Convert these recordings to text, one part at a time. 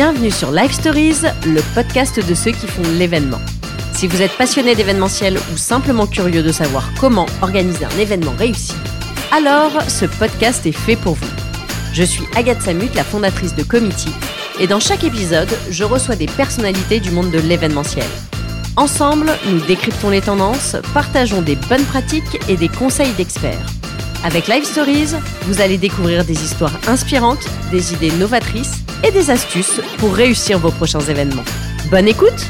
Bienvenue sur Live Stories, le podcast de ceux qui font l'événement. Si vous êtes passionné d'événementiel ou simplement curieux de savoir comment organiser un événement réussi, alors ce podcast est fait pour vous. Je suis Agathe Samut, la fondatrice de Committee, et dans chaque épisode, je reçois des personnalités du monde de l'événementiel. Ensemble, nous décryptons les tendances, partageons des bonnes pratiques et des conseils d'experts. Avec Live Stories, vous allez découvrir des histoires inspirantes, des idées novatrices et des astuces pour réussir vos prochains événements. Bonne écoute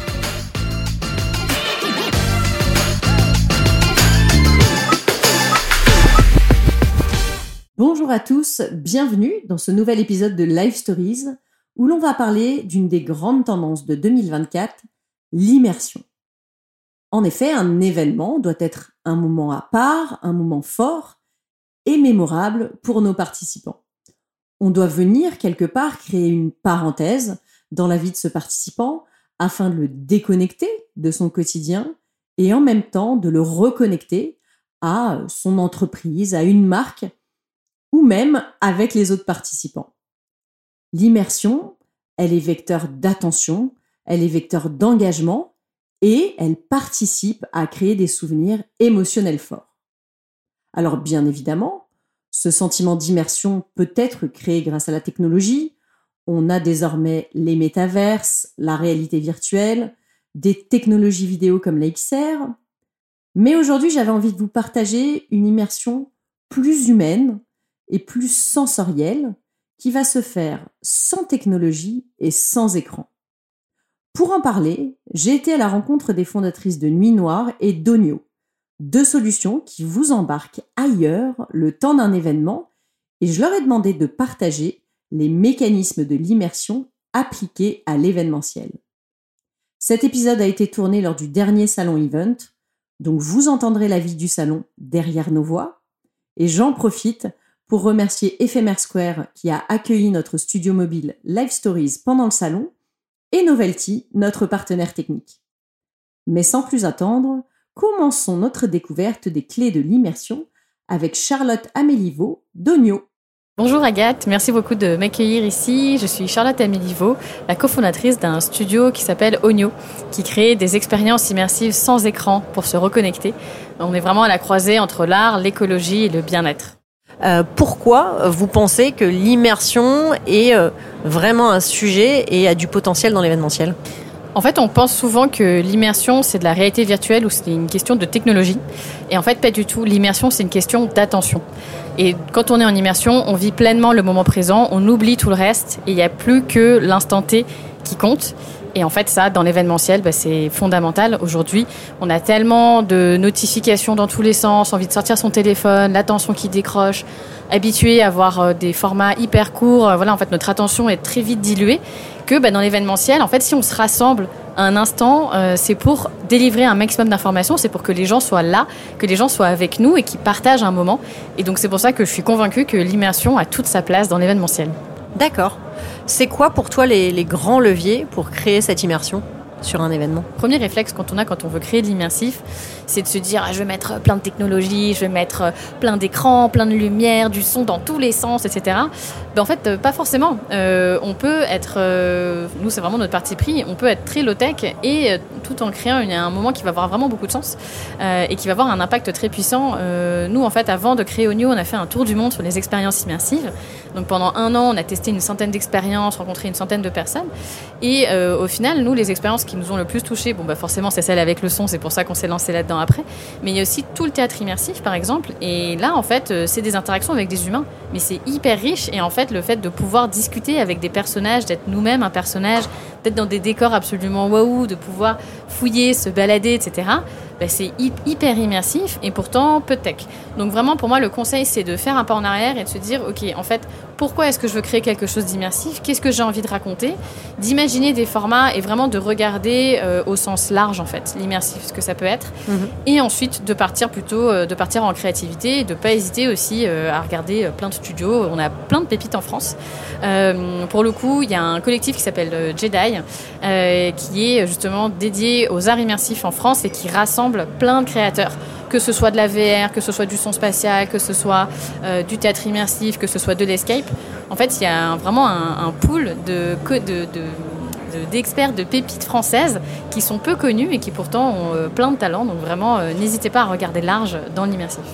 Bonjour à tous, bienvenue dans ce nouvel épisode de Live Stories où l'on va parler d'une des grandes tendances de 2024, l'immersion. En effet, un événement doit être un moment à part, un moment fort, et mémorable pour nos participants. On doit venir quelque part créer une parenthèse dans la vie de ce participant afin de le déconnecter de son quotidien et en même temps de le reconnecter à son entreprise, à une marque ou même avec les autres participants. L'immersion, elle est vecteur d'attention, elle est vecteur d'engagement et elle participe à créer des souvenirs émotionnels forts. Alors bien évidemment, ce sentiment d'immersion peut être créé grâce à la technologie. On a désormais les métaverses, la réalité virtuelle, des technologies vidéo comme la. Mais aujourd'hui, j'avais envie de vous partager une immersion plus humaine et plus sensorielle qui va se faire sans technologie et sans écran. Pour en parler, j'ai été à la rencontre des fondatrices de Nuit Noire et d'Onio, deux solutions qui vous embarquent ailleurs le temps d'un événement et je leur ai demandé de partager les mécanismes de l'immersion appliqués à l'événementiel. Cet épisode a été tourné lors du dernier salon Event, donc vous entendrez la vie du salon derrière nos voix, et j'en profite pour remercier Ephemer Square qui a accueilli notre studio mobile Live Stories pendant le salon, et Novelty, notre partenaire technique. Mais sans plus attendre, commençons notre découverte des clés de l'immersion avec Charlotte Améliveau d'Onio. Bonjour Agathe, merci beaucoup de m'accueillir ici. Je suis Charlotte Améliveau, la cofondatrice d'un studio qui s'appelle Onio, qui crée des expériences immersives sans écran pour se reconnecter. On est vraiment à la croisée entre l'art, l'écologie et le bien-être. Euh, pourquoi vous pensez que l'immersion est euh, vraiment un sujet et a du potentiel dans l'événementiel? En fait, on pense souvent que l'immersion, c'est de la réalité virtuelle ou c'est une question de technologie. Et en fait, pas du tout. L'immersion, c'est une question d'attention. Et quand on est en immersion, on vit pleinement le moment présent, on oublie tout le reste et il n'y a plus que l'instant T qui compte. Et en fait, ça, dans l'événementiel, bah, c'est fondamental. Aujourd'hui, on a tellement de notifications dans tous les sens, envie de sortir son téléphone, l'attention qui décroche, habitué à avoir euh, des formats hyper courts. Voilà, en fait, notre attention est très vite diluée que bah, dans l'événementiel, en fait, si on se rassemble un instant, euh, c'est pour délivrer un maximum d'informations, c'est pour que les gens soient là, que les gens soient avec nous et qu'ils partagent un moment. Et donc c'est pour ça que je suis convaincue que l'immersion a toute sa place dans l'événementiel. D'accord. C'est quoi pour toi les, les grands leviers pour créer cette immersion sur un événement? Premier réflexe quand on a quand on veut créer de l'immersif, c'est de se dire ah, je vais mettre plein de technologies, je vais mettre plein d'écrans, plein de lumière, du son dans tous les sens, etc. Ben, en fait, euh, pas forcément. Euh, on peut être, euh, nous c'est vraiment notre parti pris, on peut être très low-tech et tout en créant un moment qui va avoir vraiment beaucoup de sens et qui va avoir un impact très puissant. nous en fait, avant de créer Onio, on a fait un tour du monde sur les expériences immersives. Donc pendant un an, on a testé une centaine d'expériences, rencontré une centaine de personnes. Et au final, nous, les expériences qui nous ont le plus touché, bon bah forcément c'est celle avec le son, c'est pour ça qu'on s'est lancé là-dedans après. Mais il y a aussi tout le théâtre immersif par exemple. Et là en fait euh, c'est des interactions avec des humains, mais c'est hyper riche. Et en fait le fait de pouvoir discuter avec des personnages, d'être nous-mêmes un personnage, d'être dans des décors absolument waouh, de pouvoir fouiller, se balader, etc. Bah, c'est hyper immersif et pourtant peu de tech. Donc vraiment pour moi le conseil c'est de faire un pas en arrière et de se dire ok en fait pourquoi est-ce que je veux créer quelque chose d'immersif? Qu'est-ce que j'ai envie de raconter? D'imaginer des formats et vraiment de regarder euh, au sens large en fait l'immersif, ce que ça peut être. Mhm. Et ensuite de partir plutôt, euh, de partir en créativité et de pas hésiter aussi euh, à regarder plein de studios. On a plein de pépites en France. pour le coup, il y a un collectif qui s'appelle Jedi qui est justement dédié aux arts immersifs en France et qui rassemble plein de créateurs que ce soit de la VR, que ce soit du son spatial, que ce soit euh, du théâtre immersif, que ce soit de l'escape. En fait, il y a vraiment un, pool de, d'experts de pépites françaises qui sont peu connus et qui pourtant ont euh, plein de talents. Donc vraiment, euh, n'hésitez pas à regarder large dans l'immersif.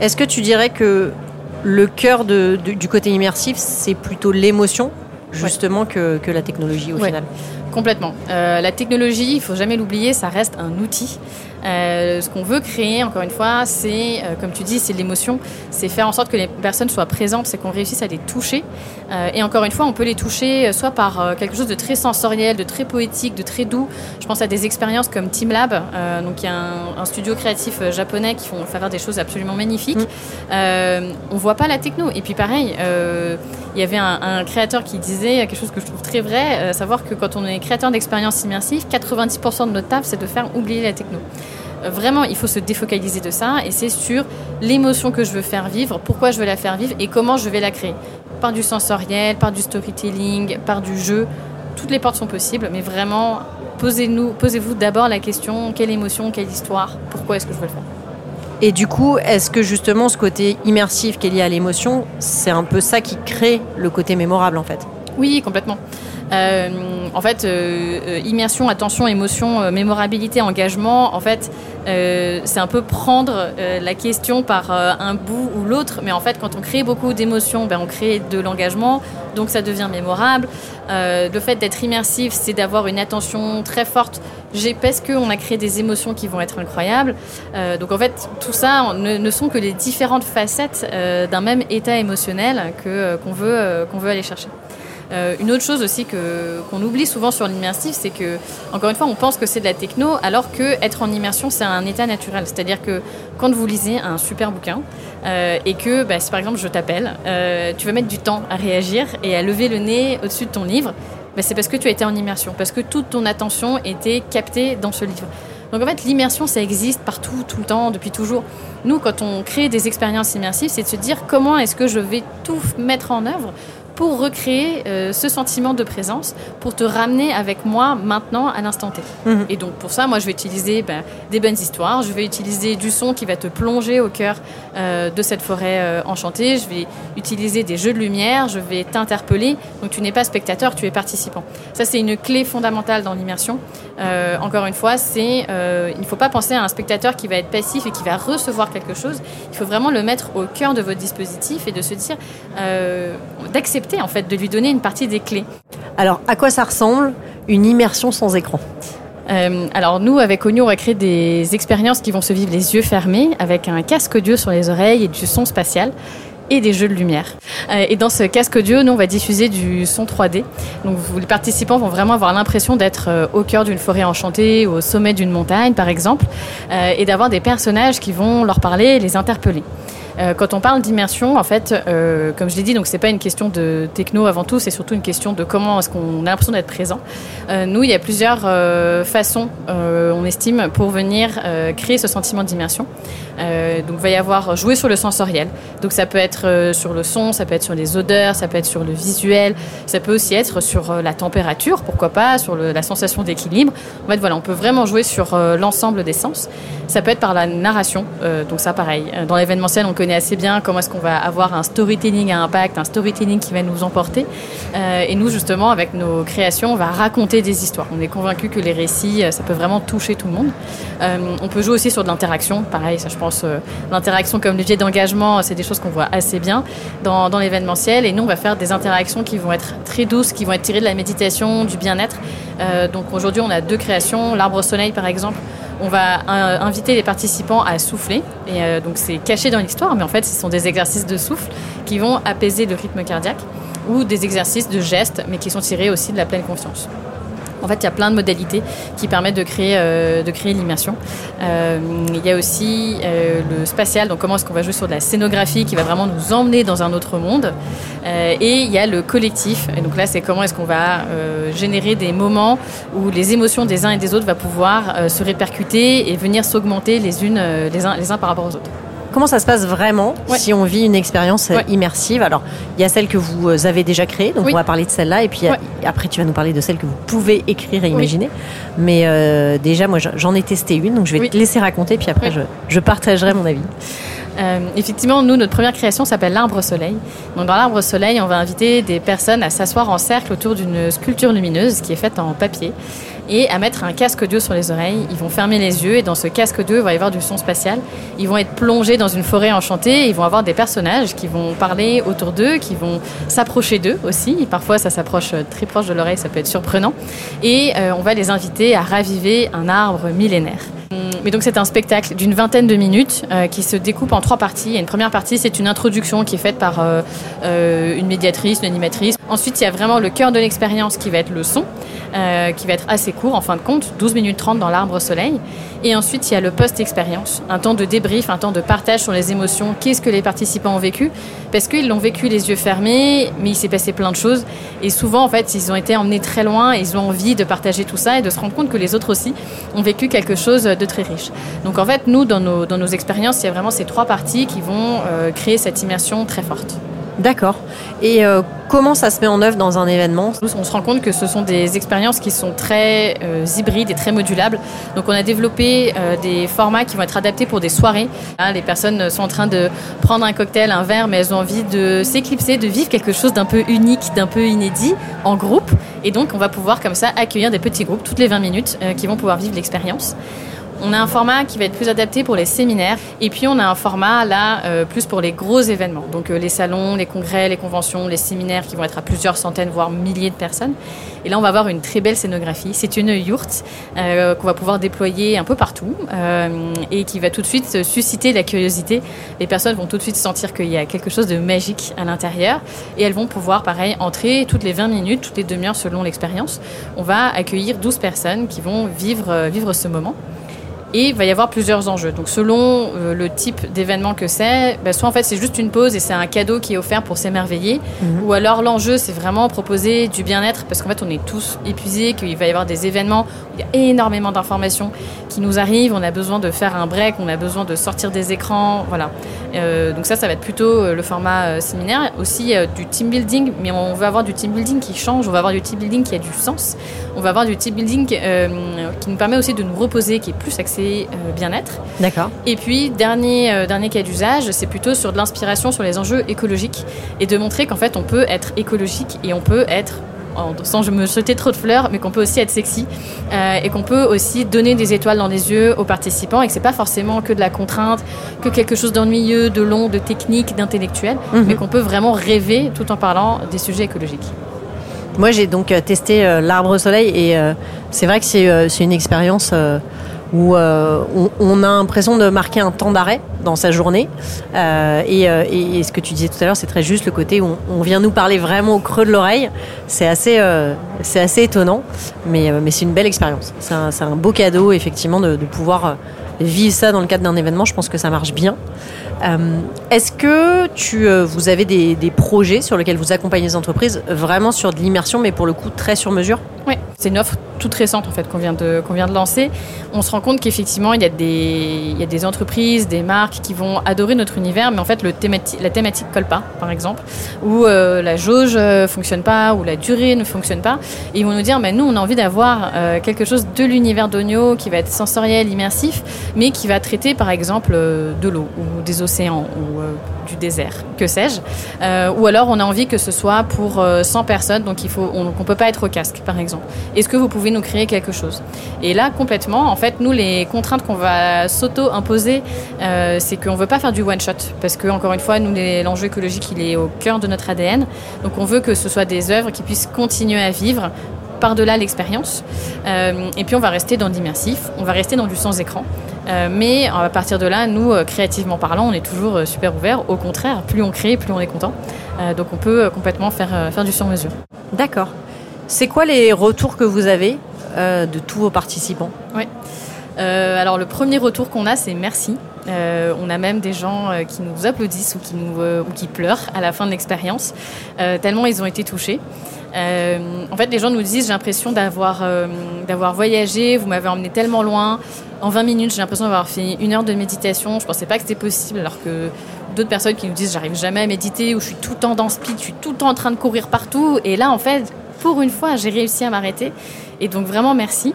Est-ce que tu dirais que le cœur du côté immersif, c'est plutôt l'émotion, justement, que, la technologie au final Complètement. la technologie, il faut jamais l'oublier, ça reste un outil. Euh, ce qu'on veut créer, encore une fois, c'est, euh, comme tu dis, c'est l'émotion, c'est faire en sorte que les personnes soient présentes, c'est qu'on réussisse à les toucher. Euh, et encore une fois, on peut les toucher soit par quelque chose de très sensoriel, de très poétique, de très doux. Je pense à des expériences comme TeamLab, donc il y a un, studio créatif japonais qui font faire des choses absolument magnifiques. Mm. on voit pas la techno. Et puis pareil, il y avait un, créateur qui disait quelque chose que je trouve très vrai, savoir que quand on est créateur d'expériences immersives, 90% de notre taf, c'est de faire oublier la techno. Euh, vraiment, il faut se défocaliser de ça et c'est sur l'émotion que je veux faire vivre, pourquoi je veux la faire vivre et comment je vais la créer. Par du sensoriel, par du storytelling, par du jeu. Toutes les portes sont possibles, mais vraiment, posez-nous, posez-vous d'abord la question quelle émotion, quelle histoire, pourquoi est-ce que je veux le faire? Et du coup, est-ce que justement ce côté immersif qui est lié à l'émotion, c'est un peu ça qui crée le côté mémorable en fait? Oui, complètement. Euh, en fait, euh, euh, immersion, attention, émotion, mémorabilité, engagement, en fait, c'est un peu prendre la question par un bout ou l'autre. Mais en fait, quand on crée beaucoup d'émotions, ben, on crée de l'engagement, donc ça devient mémorable. le fait d'être immersif, c'est d'avoir une attention très forte parce qu'on a créé des émotions qui vont être incroyables. donc en fait, tout ça ne, sont que les différentes facettes d'un même état émotionnel que, qu'on, veut, qu'on veut aller chercher. Euh, une autre chose aussi que, qu'on oublie souvent sur l'immersif, c'est que, encore une fois, on pense que c'est de la techno, alors que être en immersion, c'est un état naturel. C'est-à-dire que quand vous lisez un super bouquin euh, et que, bah, si par exemple je t'appelle, euh, tu vas mettre du temps à réagir et à lever le nez au-dessus de ton livre, bah, c'est parce que tu as été en immersion, parce que toute ton attention était captée dans ce livre. Donc en fait, l'immersion, ça existe partout, tout le temps, depuis toujours. Nous, quand on crée des expériences immersives, c'est de se dire comment est-ce que je vais tout mettre en œuvre pour recréer euh, ce sentiment de présence, pour te ramener avec moi maintenant à l'instant T. Mhm. Et donc pour ça, moi je vais utiliser ben, des bonnes histoires, je vais utiliser du son qui va te plonger au cœur euh, de cette forêt euh, enchantée, je vais utiliser des jeux de lumière, je vais t'interpeller. Donc tu n'es pas spectateur, tu es participant. Ça c'est une clé fondamentale dans l'immersion. encore une fois, c'est il ne faut pas penser à un spectateur qui va être passif et qui va recevoir quelque chose. Il faut vraiment le mettre au cœur de votre dispositif et de se dire d'accepter en fait de lui donner une partie des clés. Alors à quoi ça ressemble une immersion sans écran? Euh, alors nous, avec ONU, on va créer des expériences qui vont se vivre les yeux fermés, avec un casque audio sur les oreilles et du son spatial et des jeux de lumière. Euh, et dans ce casque audio, nous, on va diffuser du son 3D. Donc les participants vont vraiment avoir l'impression d'être euh, au cœur d'une forêt enchantée au sommet d'une montagne, par exemple, et d'avoir des personnages qui vont leur parler et les interpeller. Euh, quand on parle d'immersion, en fait, euh, comme je l'ai dit, donc c'est pas une question de techno avant tout, c'est surtout une question de comment est-ce qu'on a l'impression d'être présent. Euh, nous, il y a plusieurs façons, on estime, pour venir créer ce sentiment d'immersion. donc, il va y avoir jouer sur le sensoriel. Donc, ça peut être sur le son, ça peut être sur les odeurs, ça peut être sur le visuel, ça peut aussi être sur la température, pourquoi pas, sur la sensation d'équilibre. En fait, voilà, on peut vraiment jouer sur l'ensemble des sens. Ça peut être par la narration. donc, ça, pareil. Dans l'événementiel, on connaît assez bien comment est-ce qu'on va avoir un storytelling à impact, un storytelling qui va nous emporter. Euh, et nous, justement, avec nos créations, on va raconter des histoires. On est convaincu que les récits, euh, ça peut vraiment toucher tout le monde. Euh, on peut jouer aussi sur de l'interaction. Pareil, ça, je pense, l'interaction comme levier d'engagement, c'est des choses qu'on voit assez bien dans, dans l'événementiel. Et nous, on va faire des interactions qui vont être très douces, qui vont être tirées de la méditation, du bien-être. donc aujourd'hui, on a deux créations. L'arbre au soleil, par exemple on va euh, inviter les participants à souffler. Et euh, donc c'est caché dans l'histoire, mais en fait ce sont des exercices de souffle qui vont apaiser le rythme cardiaque ou des exercices de gestes, mais qui sont tirés aussi de la pleine confiance. En fait, il y a plein de modalités qui permettent de créer, euh, créer l'immersion. Euh, il y a aussi euh, le spatial, donc comment est-ce qu'on va jouer sur de la scénographie qui va vraiment nous emmener dans un autre monde. et il y a le collectif. Et donc là, c'est comment est-ce qu'on va générer des moments où les émotions des uns et des autres vont pouvoir se répercuter et venir s'augmenter les unes les uns par rapport aux autres. Comment ça se passe vraiment Ouais. si on vit une expérience euh, Ouais. immersive? Alors, il y a celle que vous euh, avez déjà créée, donc Oui. on va parler de celle-là, et puis euh, Ouais. après tu vas nous parler de celle que vous pouvez écrire et imaginer. Mais euh, déjà, moi, j'en ai testé une, donc je vais Oui. te laisser raconter, puis après je, je partagerai mon avis. Euh, effectivement, nous, notre première création s'appelle l'arbre soleil. Donc, dans l'arbre soleil, on va inviter des personnes à s'asseoir en cercle autour d'une sculpture lumineuse qui est faite en papier et à mettre un casque audio sur les oreilles. Ils vont fermer les yeux et dans ce casque audio, il va y avoir du son spatial. Ils vont être plongés dans une forêt enchantée. Ils vont avoir des personnages qui vont parler autour d'eux, qui vont s'approcher d'eux aussi. Parfois, ça s'approche euh, très proche de l'oreille, ça peut être surprenant. Et euh, on va les inviter à raviver un arbre millénaire. Hum, Mais donc c'est un spectacle d'une vingtaine de minutes euh, qui se découpe en trois parties. Une première partie, c'est une introduction qui est faite par euh, euh, une médiatrice, une animatrice. Ensuite, il y a vraiment le cœur de l'expérience qui va être le son, qui va être assez court en fin de compte, 12 minutes 30 dans l'arbre soleil. Et ensuite, il y a le post-expérience, un temps de débrief, un temps de partage sur les émotions. Qu'est-ce que les participants ont vécu Parce qu'ils l'ont vécu les yeux fermés, mais il s'est passé plein de choses. Et souvent, en fait, ils ont été emmenés très loin, et ils ont envie de partager tout ça et de se rendre compte que les autres aussi ont vécu quelque chose de très riche. Donc en fait, nous, dans nos, dans nos expériences, il y a vraiment ces trois parties qui vont euh, créer cette immersion très forte. D'accord. Et euh, comment ça se met en œuvre dans un événement? Nous, on se rend compte que ce sont des expériences qui sont très euh, hybrides et très modulables. Donc on a développé euh, des formats qui vont être adaptés pour des soirées. Hein, les personnes sont en train de prendre un cocktail, un verre, mais elles ont envie de s'éclipser, de vivre quelque chose d'un peu unique, d'un peu inédit en groupe. Et donc on va pouvoir comme ça accueillir des petits groupes toutes les 20 minutes qui vont pouvoir vivre l'expérience. On a un format qui va être plus adapté pour les séminaires et puis on a un format là euh, plus pour les gros événements. Donc euh, les salons, les congrès, les conventions, les séminaires qui vont être à plusieurs centaines voire milliers de personnes. Et là on va avoir une très belle scénographie. C'est une yourte euh, qu'on va pouvoir déployer un peu partout et qui va tout de suite susciter la curiosité. Les personnes vont tout de suite sentir qu'il y a quelque chose de magique à l'intérieur et elles vont pouvoir pareil entrer toutes les 20 minutes, toutes les demi-heures selon l'expérience. On va accueillir 12 personnes qui vont vivre, vivre ce moment. Et il va y avoir plusieurs enjeux. Donc selon euh, le type d'événement que c'est, bah, soit en fait c'est juste une pause et c'est un cadeau qui est offert pour s'émerveiller, Mhm. ou alors l'enjeu c'est vraiment proposer du bien-être parce qu'en fait on est tous épuisés, qu'il va y avoir des événements où il y a énormément d'informations qui nous arrivent, on a besoin de faire un break, on a besoin de sortir des écrans, voilà. Euh, donc ça, ça va être plutôt euh, le format séminaire, aussi du team building, mais on veut avoir du team building qui change, on va avoir du team building qui a du sens, on va avoir du team building qui nous permet aussi de nous reposer, qui est plus axé euh, bien-être. D'accord. Et puis, dernier, euh, dernier cas d'usage, c'est plutôt sur de l'inspiration sur les enjeux écologiques et de montrer qu'en fait, on peut être écologique et on peut être, sans me jeter trop de fleurs, mais qu'on peut aussi être sexy euh, et qu'on peut aussi donner des étoiles dans les yeux aux participants et que c'est pas forcément que de la contrainte, que quelque chose d'ennuyeux, de long, de technique, d'intellectuel, Mhm. mais qu'on peut vraiment rêver tout en parlant des sujets écologiques. Moi, j'ai donc testé euh, l'arbre soleil et euh, c'est vrai que c'est une expérience où euh, on, on a l'impression de marquer un temps d'arrêt dans sa journée. Euh, et, euh, et- et ce que tu disais tout à l'heure, c'est très juste le côté où on, vient nous parler vraiment au creux de l'oreille. C'est assez, euh, c'est assez étonnant, mais, euh, mais c'est une belle expérience. C'est un, un beau cadeau, effectivement, de, de pouvoir vivre ça dans le cadre d'un événement. Je pense que ça marche bien. Euh, Est-ce que tu, euh, vous avez des, projets sur lesquels vous accompagnez les entreprises vraiment sur de l'immersion, mais pour le coup très sur mesure? Oui, c'est une offre toute récente en fait qu'on vient qu'on vient de lancer. On se rend compte qu'effectivement il y a des il y a des entreprises, des marques qui vont adorer notre univers, mais en fait le thématique la thématique colle pas, par exemple, ou euh, la jauge fonctionne pas, ou la durée ne fonctionne pas. Et ils vont nous dire, mais nous on a envie d'avoir quelque chose de l'univers d'Onio qui va être sensoriel, immersif, mais qui va traiter par exemple de l'eau ou des océans ou euh, du désert, que sais-je. Euh, ou alors on a envie que ce soit pour euh, 100 personnes, donc il faut, on, qu'on peut pas être au casque, par exemple. Est-ce que vous pouvez nous créer quelque chose? Et là, complètement, en fait, nous, les contraintes qu'on va s'auto-imposer, euh, c'est qu'on veut pas faire du one-shot, parce que encore une fois, nous, l'enjeu écologique, il est au cœur de notre ADN. Donc on veut que ce soit des œuvres qui puissent continuer à vivre par-delà l'expérience. Euh, et puis on va rester dans l'immersif, on va rester dans du sans écran. Euh, mais à partir de là, nous, euh, créativement parlant, on est toujours euh, super ouvert. Au contraire, plus on crée, plus on est content. Euh, donc on peut euh, complètement faire, euh, faire du sur-mesure. D'accord. C'est quoi les retours que vous avez euh, de tous vos participants? Euh, alors le premier retour qu'on a, c'est merci. Euh, on a même des gens euh, qui nous applaudissent ou qui, nous, euh, ou qui pleurent à la fin de l'expérience, euh, tellement ils ont été touchés. En fait, les gens nous disent j'ai l'impression d'avoir d'avoir voyagé, vous m'avez emmené tellement loin. En 20 minutes, j'ai l'impression d'avoir fait une heure de méditation. Je pensais pas que c'était possible, alors que d'autres personnes qui nous disent j'arrive jamais à méditer ou je suis tout le temps dans speed, je suis tout le temps en train de courir partout. Et là, en fait, pour une fois, j'ai réussi à m'arrêter. Et donc vraiment merci.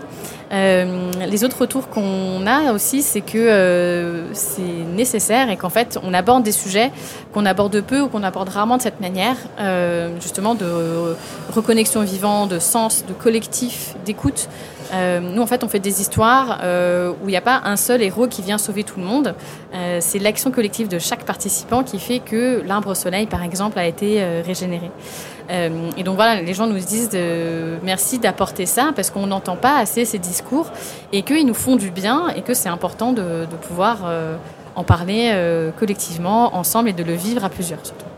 Euh, les autres retours qu'on a aussi, c'est que euh, c'est nécessaire et qu'en fait, on aborde des sujets qu'on aborde peu ou qu'on aborde rarement de cette manière, euh, justement de reconnexion vivant, de sens, de collectif, d'écoute. Nous, en fait, on fait des histoires où il n'y a pas un seul héros qui vient sauver tout le monde. c'est l'action collective de chaque participant qui fait que l'arbre soleil, par exemple, a été régénéré. Euh, et donc voilà, les gens nous disent de, merci d'apporter ça parce qu'on n'entend pas assez ces discours et qu'ils nous font du bien et que c'est important de, pouvoir euh, en parler euh, collectivement, ensemble et de le vivre à plusieurs surtout.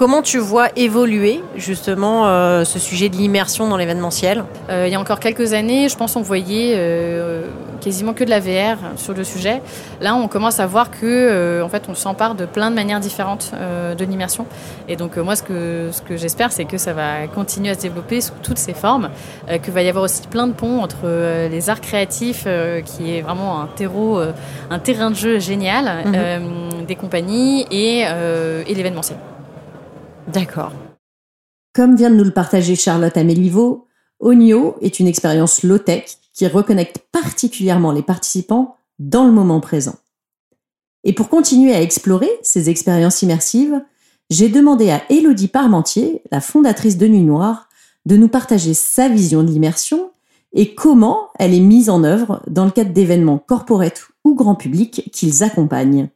Comment tu vois évoluer justement euh, ce sujet de l'immersion dans l'événementiel euh, Il y a encore quelques années, je pense qu'on voyait euh, quasiment que de la VR sur le sujet. Là, on commence à voir que en fait, on s'empare de plein de manières différentes de l'immersion. Et donc moi, ce que, ce que j'espère, c'est que ça va continuer à se développer sous toutes ses formes, que va y avoir aussi plein de ponts entre les arts créatifs, qui est vraiment un terreau, un terrain de jeu génial, mhm. des compagnies et, et l'événementiel. D'accord. Comme vient de nous le partager Charlotte Améliveau, Onio est une expérience low-tech qui reconnecte particulièrement les participants dans le moment présent. Et pour continuer à explorer ces expériences immersives, j'ai demandé à Élodie Parmentier, la fondatrice de Nuit Noire, de nous partager sa vision de l'immersion et comment elle est mise en œuvre dans le cadre d'événements corporate ou grand public qu'ils accompagnent.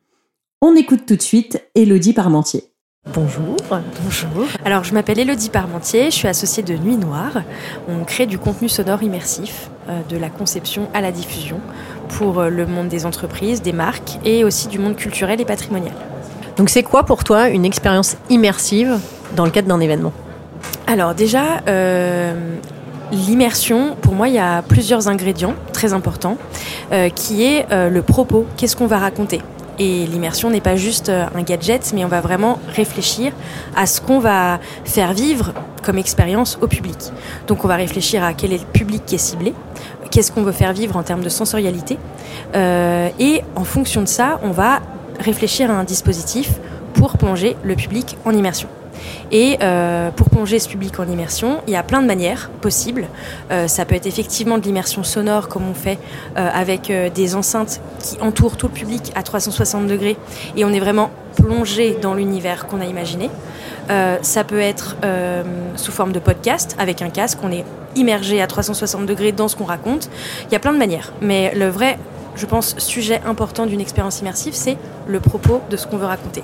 On écoute tout de suite Élodie Parmentier. Bonjour. Bonjour. Alors, je m'appelle Elodie Parmentier, je suis associée de Nuit Noire. On crée du contenu sonore immersif, euh, de la conception à la diffusion, pour euh, le monde des entreprises, des marques et aussi du monde culturel et patrimonial. Donc, c'est quoi pour toi une expérience immersive dans le cadre d'un événement? Alors, déjà, euh, L'immersion, pour moi, il y a plusieurs ingrédients très importants, qui est le propos. Qu'est-ce qu'on va raconter? Et l'immersion n'est pas juste euh, un gadget, mais on va vraiment réfléchir à ce qu'on va faire vivre comme expérience au public. Donc on va réfléchir à quel est le public qui est ciblé, qu'est-ce qu'on veut faire vivre en termes de sensorialité, euh, et en fonction de ça, on va réfléchir à un dispositif pour plonger le public en immersion. Et euh, pour plonger ce public en immersion, il y a plein de manières possibles. Euh, ça peut être effectivement de l'immersion sonore, comme on fait euh, avec des enceintes qui entourent tout le public à 360 degrés, et on est vraiment plongé dans l'univers qu'on a imaginé. ça peut être sous forme de podcast, avec un casque, on est immergé à 360 degrés dans ce qu'on raconte. Il y a plein de manières, mais le vrai, je pense, sujet important d'une expérience immersive, c'est le propos de ce qu'on veut raconter.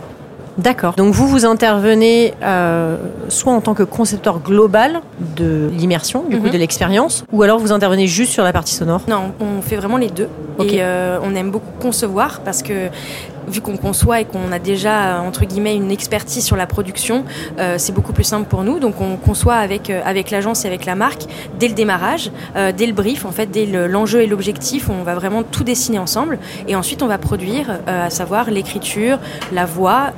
D'accord. Donc vous, vous intervenez euh, soit en tant que concepteur global de l'immersion, du coup mhm. de l'expérience, ou alors vous intervenez juste sur la partie sonore? Non, on fait vraiment les deux. Et euh, on aime beaucoup concevoir parce que vu qu'on conçoit et qu'on a déjà euh, entre guillemets une expertise sur la production, euh, c'est beaucoup plus simple pour nous. Donc on conçoit avec avec l'agence et avec la marque dès le démarrage, dès le brief en fait, dès l'enjeu et l'objectif, on va vraiment tout dessiner ensemble et ensuite on va produire, à savoir l'écriture, la voix,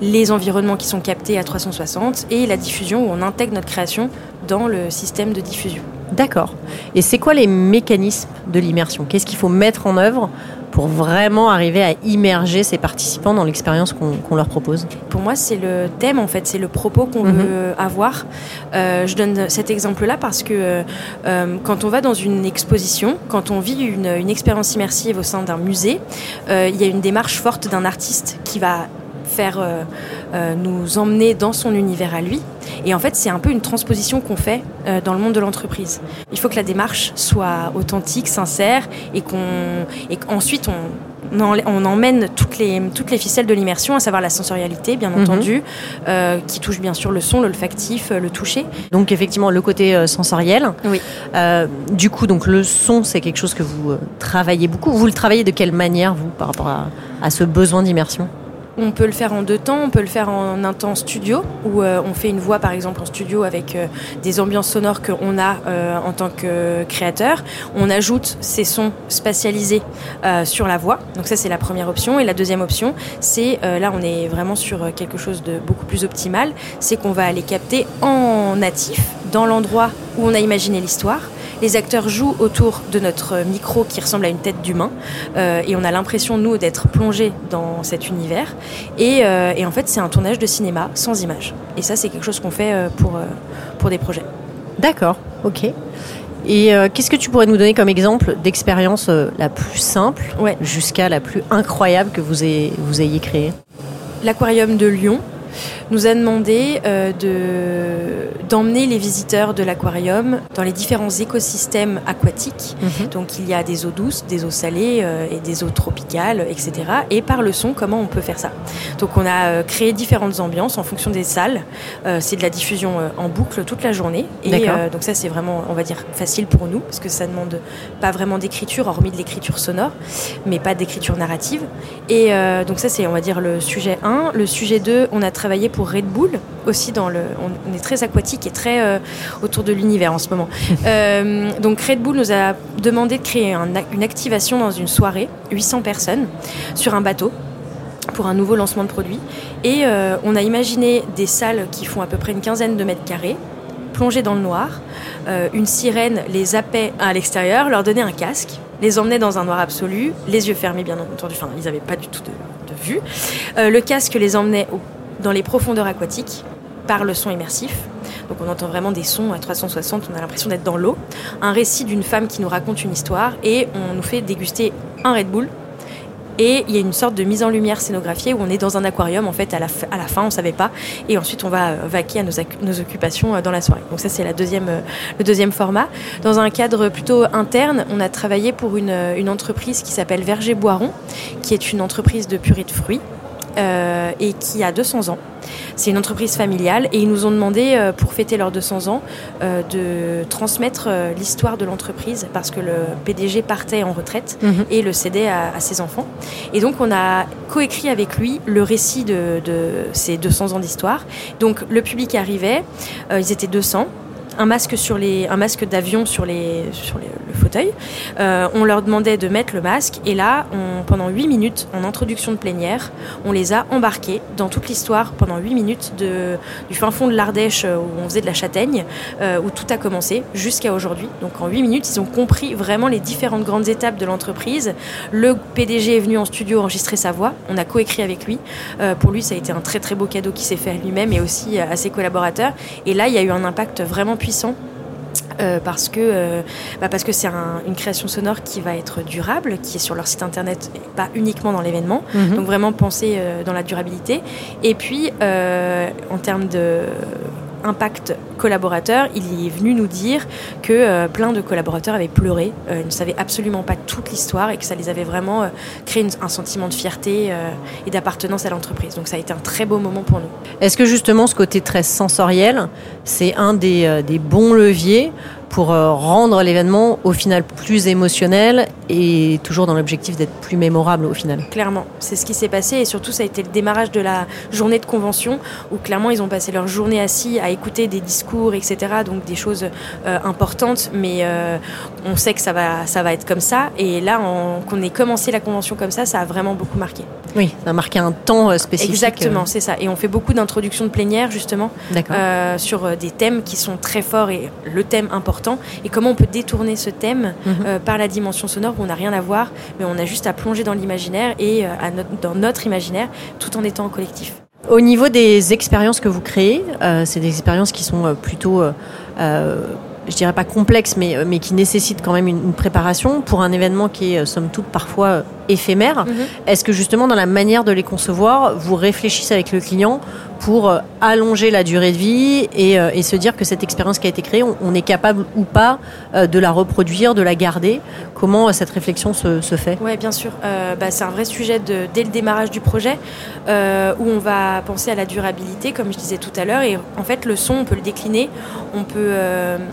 les environnements qui sont captés à 360 et la diffusion où on intègre notre création dans le système de diffusion. D'accord. Et c'est quoi les mécanismes de l'immersion? Qu'est-ce qu'il faut mettre en œuvre pour vraiment arriver à immerger ces participants dans l'expérience qu'on leur propose? Pour moi, c'est le thème, en fait, c'est le propos qu'on mhm. veut avoir. Euh, je donne cet exemple-là parce que euh, quand on va dans une exposition, quand on vit une, une expérience immersive au sein d'un musée, euh, il y a une démarche forte d'un artiste qui va faire euh, euh, nous emmener dans son univers à lui. Et en fait, c'est un peu une transposition qu'on fait euh, dans le monde de l'entreprise. Il faut que la démarche soit authentique, sincère, et qu'on et qu'ensuite on, on emmène toutes les, toutes les ficelles de l'immersion, à savoir la sensorialité, bien mhm. entendu, qui touche bien sûr le son, l'olfactif, le toucher. Donc effectivement le côté sensoriel. Oui. du coup, donc le son, c'est quelque chose que vous travaillez beaucoup. Vous le travaillez de quelle manière vous par rapport à, à ce besoin d'immersion? On peut le faire en deux temps. On peut le faire en un temps studio, où euh, on fait une voix par exemple en studio avec euh, des ambiances sonores qu'on a euh, en tant que créateur. On ajoute ces sons spatialisés sur la voix. Donc ça c'est la première option. Et la deuxième option, c'est là on est vraiment sur quelque chose de beaucoup plus optimal, c'est qu'on va aller capter en natif dans l'endroit où on a imaginé l'histoire les acteurs jouent autour de notre micro qui ressemble à une tête d'humain euh, et on a l'impression, nous, d'être plongés dans cet univers. Et, euh, et en fait, c'est un tournage de cinéma sans images. Et ça, c'est quelque chose qu'on fait euh, pour, pour des projets. D'accord, ok. Et qu'est-ce que tu pourrais nous donner comme exemple d'expérience la plus simple jusqu'à la plus incroyable que vous ayez, vous ayez créée? L'aquarium de Lyon, nous a demandé euh, de, d'emmener les visiteurs de l'aquarium dans les différents écosystèmes aquatiques. Mhm. Donc il y a des eaux douces, des eaux salées euh, et des eaux tropicales, etc. Et par le son, comment on peut faire ça? Donc on a euh, créé différentes ambiances en fonction des salles. c'est de la diffusion en boucle toute la journée. Et donc ça c'est vraiment, on va dire, facile pour nous parce que ça demande pas vraiment d'écriture, hormis de l'écriture sonore, mais pas d'écriture narrative. Et donc ça c'est, on va dire, le sujet 1. Le sujet 2, on a travaillé pour Red Bull aussi dans le. On est très aquatique et très euh, autour de l'univers en ce moment. Euh, donc Red Bull nous a demandé de créer une activation dans une soirée, 800 personnes, sur un bateau pour un nouveau lancement de produit. Et euh, on a imaginé des salles qui font à peu près une quinzaine de mètres carrés, plongées dans le noir. une sirène les appait à l'extérieur, leur donnait un casque, les emmenait dans un noir absolu, les yeux fermés bien entendu, enfin ils n'avaient pas du tout de, de vue. le casque les emmenait au dans les profondeurs aquatiques par le son immersif. Donc on entend vraiment des sons à 360, on a l'impression d'être dans l'eau. Un récit d'une femme qui nous raconte une histoire et on nous fait déguster un Red Bull. Et il y a une sorte de mise en lumière scénographiée où on est dans un aquarium en fait à la, à la fin, on savait pas. Et ensuite on va vaquer à nos, nos occupations euh, dans la soirée. Donc ça c'est la deuxième, euh, le deuxième format. Dans un cadre plutôt interne, on a travaillé pour une, une entreprise qui s'appelle Verger Boiron, qui est une entreprise de purée de fruits euh, et qui a 200 ans. C'est une entreprise familiale et ils nous ont demandé euh, pour fêter leurs 200 ans euh, de transmettre l'histoire de l'entreprise parce que le PDG partait en retraite mhm. et le cédait à, ses enfants. Et donc on a coécrit avec lui le récit de, de ces 200 ans d'histoire. Donc le public arrivait, ils étaient 200 un masque sur les, un masque d'avion sur les, sur le fauteuil. Euh, on leur demandait de mettre le masque et là, pendant 8 minutes, en introduction de plénière, on les a embarqués dans toute l'histoire pendant 8 minutes du fin fond de l'Ardèche euh, où on faisait de la châtaigne, euh, où tout a commencé jusqu'à aujourd'hui. Donc en 8 minutes, ils ont compris vraiment les différentes grandes étapes de l'entreprise. Le PDG est venu en studio enregistrer sa voix. On a coécrit avec lui. pour lui, ça a été un très très beau cadeau qu'il s'est fait à lui-même et aussi à ses collaborateurs. Et là, il y a eu un impact vraiment puissant euh, parce que euh, bah parce que c'est une création sonore qui va être durable, qui est sur leur site internet, et pas uniquement dans l'événement. Mhm. Donc vraiment penser euh, dans la durabilité. Et puis en termes de impact collaborateur, il est venu nous dire que euh, plein de collaborateurs avaient pleuré, euh, ne savaient absolument pas toute l'histoire et que ça les avait vraiment euh, créé un sentiment de fierté et d'appartenance à l'entreprise. Donc ça a été un très beau moment pour nous. Est-ce que justement ce côté très sensoriel, c'est un des bons leviers pour euh, rendre l'événement au final plus émotionnel et toujours dans l'objectif d'être plus mémorable au final. Clairement, c'est ce qui s'est passé et surtout ça a été le démarrage de la journée de convention où clairement ils ont passé leur journée assis à écouter des discours, etc. Donc des choses euh, importantes, mais euh, on sait que ça va, ça va être comme ça. Et là, qu'on ait commencé la convention comme ça, ça a vraiment beaucoup marqué. Oui, ça a marqué un temps spécifique. Exactement, c'est ça. Et on fait beaucoup d'introductions de plénière justement sur des thèmes qui sont très forts et le thème important et comment on peut détourner ce thème mhm. euh, par la dimension sonore où on n'a rien à voir, mais on a juste à plonger dans l'imaginaire et euh, dans notre imaginaire tout en étant en collectif. Au niveau des expériences que vous créez, euh, c'est des expériences qui sont plutôt je dirais pas complexes, mais, mais qui nécessitent quand même une, préparation pour un événement qui est, somme toute, parfois éphémère. Mhm. Est-ce que justement, dans la manière de les concevoir, vous réfléchissez avec le client pour euh, allonger la durée de vie euh, et, se dire que cette expérience qui a été créée, on, est capable ou pas euh, de la reproduire, de la garder? Comment cette réflexion se, fait? Oui, bien sûr. Bah, c'est un vrai sujet de, dès le démarrage du projet où on va penser à la durabilité, comme je disais tout à l'heure. Et en fait, le son, on peut le décliner. On peut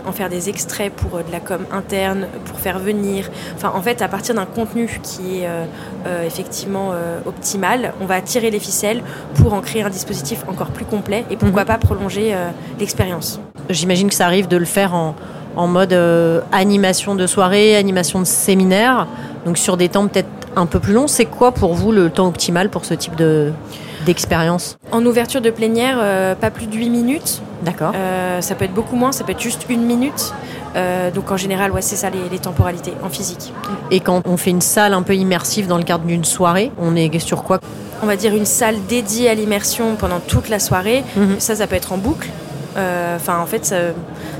en faire des extraits pour de la com interne, pour faire venir. Enfin, en fait, à partir d'un contenu qui est euh, effectivement euh, optimale, on va tirer les ficelles pour en créer un dispositif encore plus complet et pourquoi Mhm. pas prolonger euh, l'expérience. J'imagine que ça arrive de le faire en, en mode euh, animation de soirée, animation de séminaire, donc sur des temps peut-être un peu plus longs. C'est quoi pour vous le temps optimal pour ce type de d'expérience En ouverture de plénière, euh, pas plus de 8 minutes. D'accord. Euh, ça peut être beaucoup moins, ça peut être juste une minute. Euh, donc en général, ouais, c'est ça les, les temporalités en physique. Et quand on fait une salle un peu immersive dans le cadre d'une soirée, on est sur quoi? On va dire une salle dédiée à l'immersion pendant toute la soirée. Mhm. Ça, ça peut être en boucle. Enfin, en fait,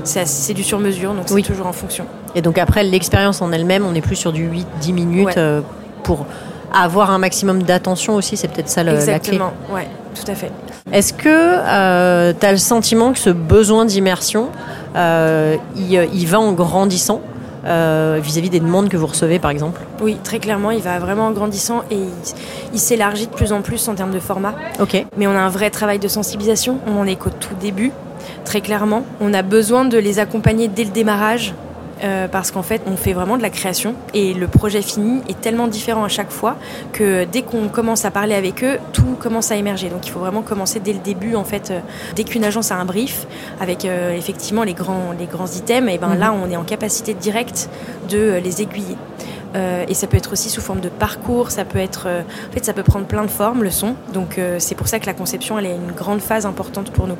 c'est du sur-mesure, donc c'est Oui. toujours en fonction. Et donc après, l'expérience en elle-même, on est plus sur du 8-10 minutes Ouais. pour avoir un maximum d'attention aussi, c'est peut-être ça le- la clé. Exactement, ouais, tout à fait. Est-ce que tu as le sentiment que ce besoin d'immersion, euh, il, il va en grandissant euh, vis-à-vis des demandes que vous recevez par exemple? Oui, très clairement, il va vraiment en grandissant et il, il s'élargit de plus en plus en termes de format. Ok. Mais on a un vrai travail de sensibilisation. On en est qu'au tout début, très clairement. On a besoin de les accompagner dès le démarrage. Euh, parce qu'en fait, on fait vraiment de la création et le projet fini est tellement différent à chaque fois que dès qu'on commence à parler avec eux, tout commence à émerger. Donc, il faut vraiment commencer dès le début. En fait, euh, dès qu'une agence a un brief avec euh, effectivement les grands, les grands items, et ben Mhm. là, on est en capacité directe de les aiguiller. Euh, et ça peut être aussi sous forme de parcours, ça peut être, euh, en fait, ça peut prendre plein de formes le son. Donc euh, c'est pour ça que la conception, elle est une grande phase importante pour nous.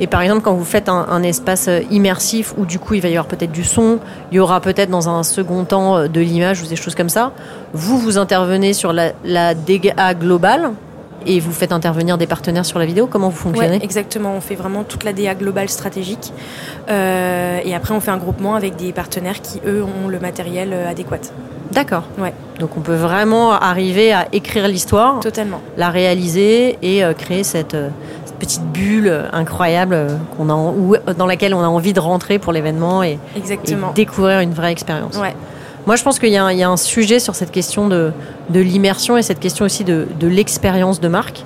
Et par exemple, quand vous faites un, un espace euh, immersif où du coup il va y avoir peut-être du son, il y aura peut-être dans un second temps euh, de l'image ou des choses comme ça, vous vous intervenez sur la, la DGA globale et vous faites intervenir des partenaires sur la vidéo. Comment vous fonctionnez? Ouais, exactement. On fait vraiment toute la DA globale stratégique. Euh, et après, on fait un groupement avec des partenaires qui, eux, ont le matériel adéquat. D'accord. Ouais. Donc on peut vraiment arriver à écrire l'histoire, Totalement. la réaliser et euh, créer cette, euh, cette petite bulle incroyable qu'on a dans laquelle on a envie de rentrer pour l'événement et, découvrir une vraie expérience. Ouais. Moi, je pense qu'il y, a un- il y a un sujet sur cette question de, de l'immersion et cette question aussi de, de l'expérience de marque.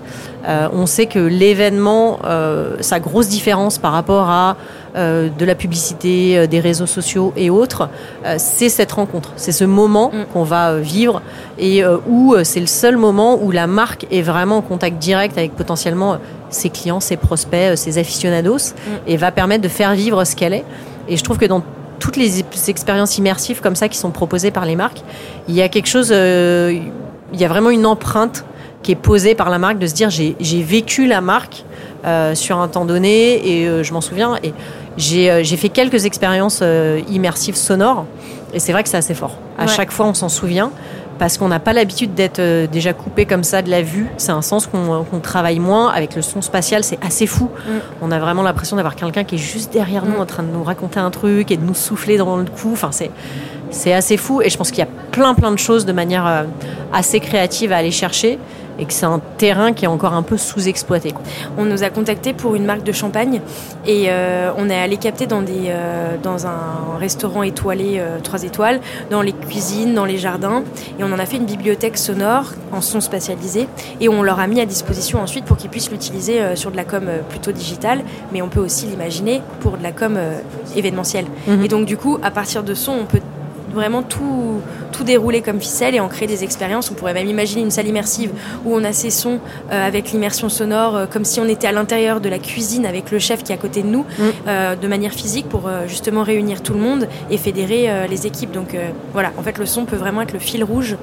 Euh, on sait que l'événement, euh, sa grosse différence par rapport à euh, de la publicité, euh, des réseaux sociaux et autres, euh, c'est cette rencontre. C'est ce moment Mm. qu'on va euh, vivre et euh, où euh, c'est le seul moment où la marque est vraiment en contact direct avec potentiellement ses clients, ses prospects, ses aficionados et va permettre de faire vivre ce qu'elle est. Et je trouve que dans toutes les ex- expériences immersives comme ça qui sont proposées par les marques, il y a quelque chose, euh, il y a vraiment une empreinte qui est posée par la marque de se dire j'ai j'ai vécu la marque euh, sur un temps donné et euh, je m'en souviens et j'ai euh, j'ai fait quelques expériences euh, immersives sonores et c'est vrai que c'est assez fort. À Ouais. chaque fois on s'en souvient parce qu'on n'a pas l'habitude d'être euh, déjà coupé comme ça de la vue. C'est un sens qu'on travaille moins. Avec le son spatial, c'est assez fou. On a vraiment l'impression d'avoir quelqu'un qui est juste derrière nous Mm. en train de nous raconter un truc et de nous souffler dans le cou. Enfin, c'est c'est assez fou et je pense qu'il y a plein plein de choses de manière euh, assez créative à aller chercher et que c'est un terrain qui est encore un peu sous-exploité. On nous a contacté pour une marque de champagne et euh, on est allé capter dans, des, euh, dans un restaurant étoilé, euh, 3 étoiles, dans les cuisines, dans les jardins. Et on en a fait une bibliothèque sonore en son spatialisé et on leur a mis à disposition ensuite pour qu'ils puissent l'utiliser euh, sur de la com plutôt digitale, mais on peut aussi l'imaginer pour de la com événementielle. Mhm. Et donc du coup, à partir de son, on peut vraiment tout, tout dérouler comme ficelle et en créer des expériences. On pourrait même imaginer une salle immersive où on a ces sons euh, avec l'immersion sonore, euh, comme si on était à l'intérieur de la cuisine avec le chef qui est à côté de nous, Mm. euh, de manière physique pour justement réunir tout le monde et fédérer les équipes. Donc voilà, en fait, le son peut vraiment être le fil rouge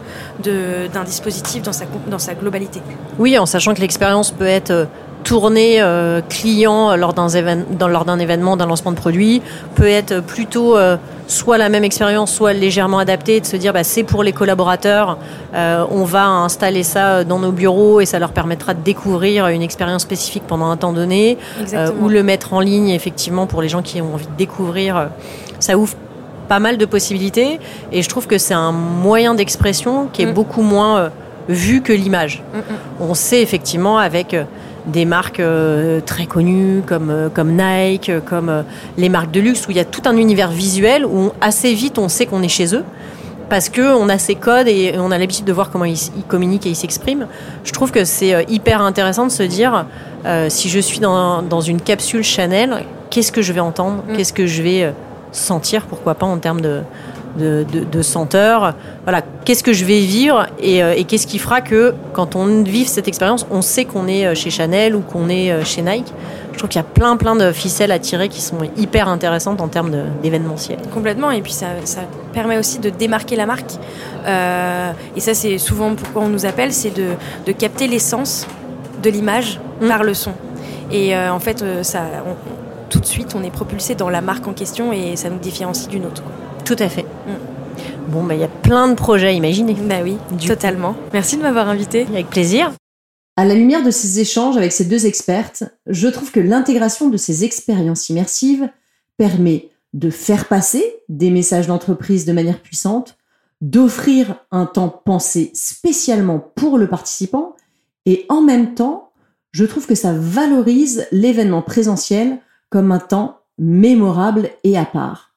d'un dispositif dans sa, dans sa globalité. Oui, en sachant que l'expérience peut être tournée euh, client lors d'un évén- dans- lors d'un événement, d'un lancement de produit, peut être plutôt euh, soit la même expérience, soit légèrement adaptée, de se dire bah, c'est pour les collaborateurs, euh, on va installer ça dans nos bureaux et ça leur permettra de découvrir une expérience spécifique pendant un temps donné, euh, ou le mettre en ligne effectivement pour les gens qui ont envie de découvrir. euh, Ça ouvre pas mal de possibilités et je trouve que c'est un moyen d'expression qui est Mm. beaucoup moins euh, vu que l'image. Mm, mm. On sait effectivement avec euh, des marques euh, très connues comme, euh, comme Nike, euh, comme euh, les marques de luxe, où il y a tout un univers visuel où on- assez vite on sait qu'on est chez eux. Parce que on a ces codes et on a l'habitude de voir comment ils, ils communiquent et ils s'expriment. Je trouve que c'est hyper intéressant de se dire si je suis dans, dans une capsule Chanel, qu'est-ce que je vais entendre? Mm. Qu'est-ce que je vais sentir? Pourquoi pas en termes de, de, de, de senteur. Voilà, qu'est-ce que je vais vivre et, euh, et qu'est-ce qui fera que quand on vit cette expérience, on sait qu'on est euh, chez Chanel ou qu'on est euh, chez Nike. Je trouve qu'il y a plein plein de ficelles à tirer qui sont hyper intéressantes en termes d'événementiel. Complètement, et puis ça, ça permet aussi de démarquer la marque. Euh, et ça, c'est souvent pourquoi on nous appelle, c'est de, de capter l'essence de l'image Mm. par le son. Et euh, en fait, ça, on- tout de suite, on est propulsé dans la marque en question et ça nous différencie d'une autre. quoi. Tout à fait. Bon, bah, il y a plein de projets à imaginer. Bah oui, Du totalement. Merci de m'avoir invité. Avec plaisir. À la lumière de ces échanges avec ces deux expertes, je trouve que l'intégration de ces expériences immersives permet de faire passer des messages d'entreprise de manière puissante, d'offrir un temps pensé spécialement pour le participant, et en même temps, je trouve que ça valorise l'événement présentiel comme un temps mémorable et à part.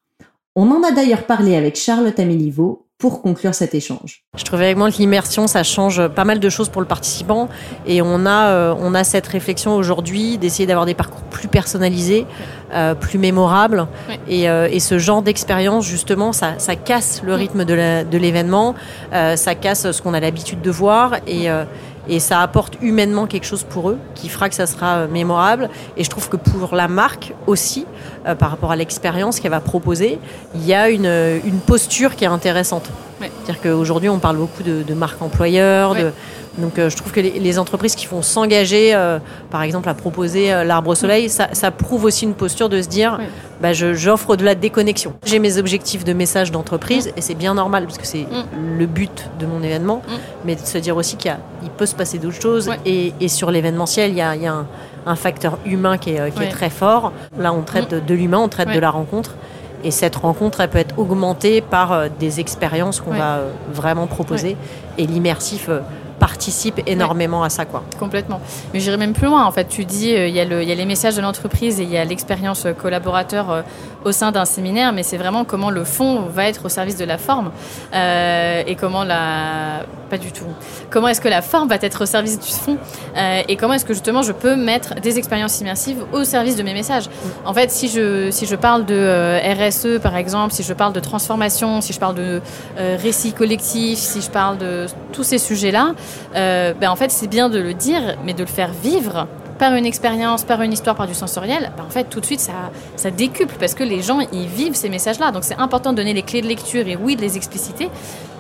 On en a d'ailleurs parlé avec Charlotte Améliveau pour conclure cet échange. Je trouvais avec moi que l'immersion, ça change pas mal de choses pour le participant. Et on a, euh, on a cette réflexion aujourd'hui d'essayer d'avoir des parcours plus personnalisés, euh, plus mémorables. Et, euh, et ce genre d'expérience, justement, ça, ça casse le rythme de l'événement, euh, ça casse ce qu'on a l'habitude de voir. Et, euh, et ça apporte humainement quelque chose pour eux qui fera que ça sera euh, mémorable. Et je trouve que pour la marque aussi, euh, par rapport à l'expérience qu'elle va proposer, il y a une, une posture qui est intéressante. Ouais. C'est-à-dire qu'aujourd'hui, on parle beaucoup de, de marque employeur. Ouais. De, donc, euh, je trouve que les, les entreprises qui font s'engager, euh, par exemple, à proposer euh, l'arbre au soleil, ça, ça prouve aussi une posture de se dire bah, je- j'offre de la déconnexion. J'ai mes objectifs de message d'entreprise et c'est bien normal parce que c'est Mm. le but de mon événement, Mm. mais de se dire aussi qu'il peut se passer d'autres choses Ouais. et, et sur l'événementiel, il y a, il y a un, un facteur humain qui est, très fort. Là, on traite de, de l'humain, on traite Ouais. de la rencontre. Et cette rencontre, elle peut être augmentée par euh, des expériences qu'on Ouais. va euh, vraiment proposer. Et l'immersif euh, participe énormément à ça. Quoi. Complètement. Mais j'irai même plus loin. En fait, tu dis, euh, il y, a le- il y a les messages de l'entreprise et il y a l'expérience euh, collaborateur euh, au sein d'un séminaire, mais c'est vraiment comment le fond va être au service de la forme euh, et comment la. Pas du tout. Comment est-ce que la forme va être au service du fond euh, et comment est-ce que justement je peux mettre des expériences immersives au service de mes messages? En fait, si je, si je parle de RSE par exemple, si je parle de transformation, si je parle de récit collectif, si je parle de tous ces sujets-là, euh, ben en fait, c'est bien de le dire, mais de le faire vivre par une expérience, par une histoire, par du sensoriel, ben en fait, tout de suite, ça, ça décuple parce que les gens, ils vivent ces messages-là. Donc, c'est important de donner les clés de lecture et oui, de les expliciter,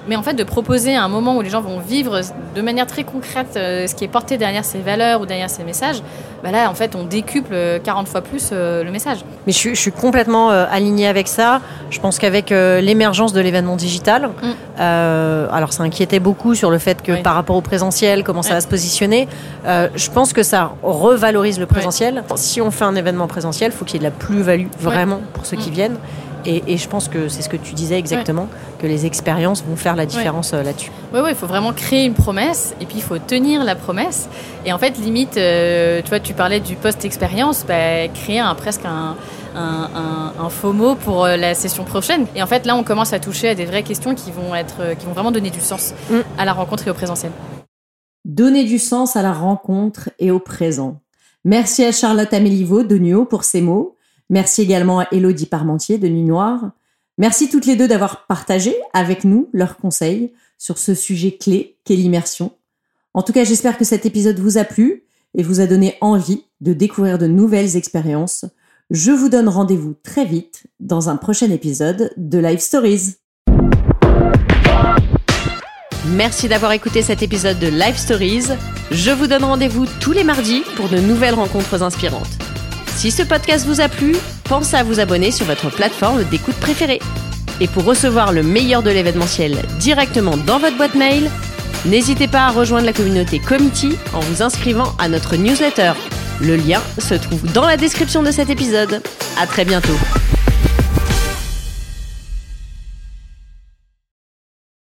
mais en fait, de proposer un moment où les gens vont vivre de manière très concrète euh, ce qui est porté derrière ces valeurs ou derrière ces messages, ben là, en fait, on décuple euh, 40 fois plus euh, le message. Mais je, suis- je suis complètement euh, alignée avec ça. Je pense qu'avec euh, l'émergence de l'événement digital, Mm. euh, alors ça inquiétait beaucoup sur le fait que Oui. par rapport au présentiel, comment ça va se positionner. Euh, je pense que ça revalorise le présentiel. Si on fait un événement présentiel, il faut qu'il y ait de la plus-value vraiment pour ceux qui Mm. viennent. Et, et je pense que c'est ce que tu disais exactement, que les expériences vont faire la différence euh, là-dessus. Oui, oui, il faut vraiment créer une promesse et puis il faut tenir la promesse. Et en fait, limite, euh, tu vois, tu parlais du post-expérience, bah, créer un, presque un, un, un- un faux mot pour euh, la session prochaine. Et en fait, là, on commence à toucher à des vraies questions qui vont, être, euh, qui vont vraiment donner du sens Mm. à la rencontre et au présentiel. Donner du sens à la rencontre et au présent. Merci à Charlotte Améliveau de Nuo pour ces mots. Merci également à Elodie Parmentier de Nuit Noire. Merci toutes les deux d'avoir partagé avec nous leurs conseils sur ce sujet clé qu'est l'immersion. En tout cas, j'espère que cet épisode vous a plu et vous a donné envie de découvrir de nouvelles expériences. Je vous donne rendez-vous très vite dans un prochain épisode de Live Stories. Merci d'avoir écouté cet épisode de Live Stories. Je vous donne rendez-vous tous les mardis pour de nouvelles rencontres inspirantes. Si ce podcast vous a plu, pensez à vous abonner sur votre plateforme d'écoute préférée. Et pour recevoir le meilleur de l'événementiel directement dans votre boîte mail, n'hésitez pas à rejoindre la communauté Committee en vous inscrivant à notre newsletter. Le lien se trouve dans la description de cet épisode. À très bientôt.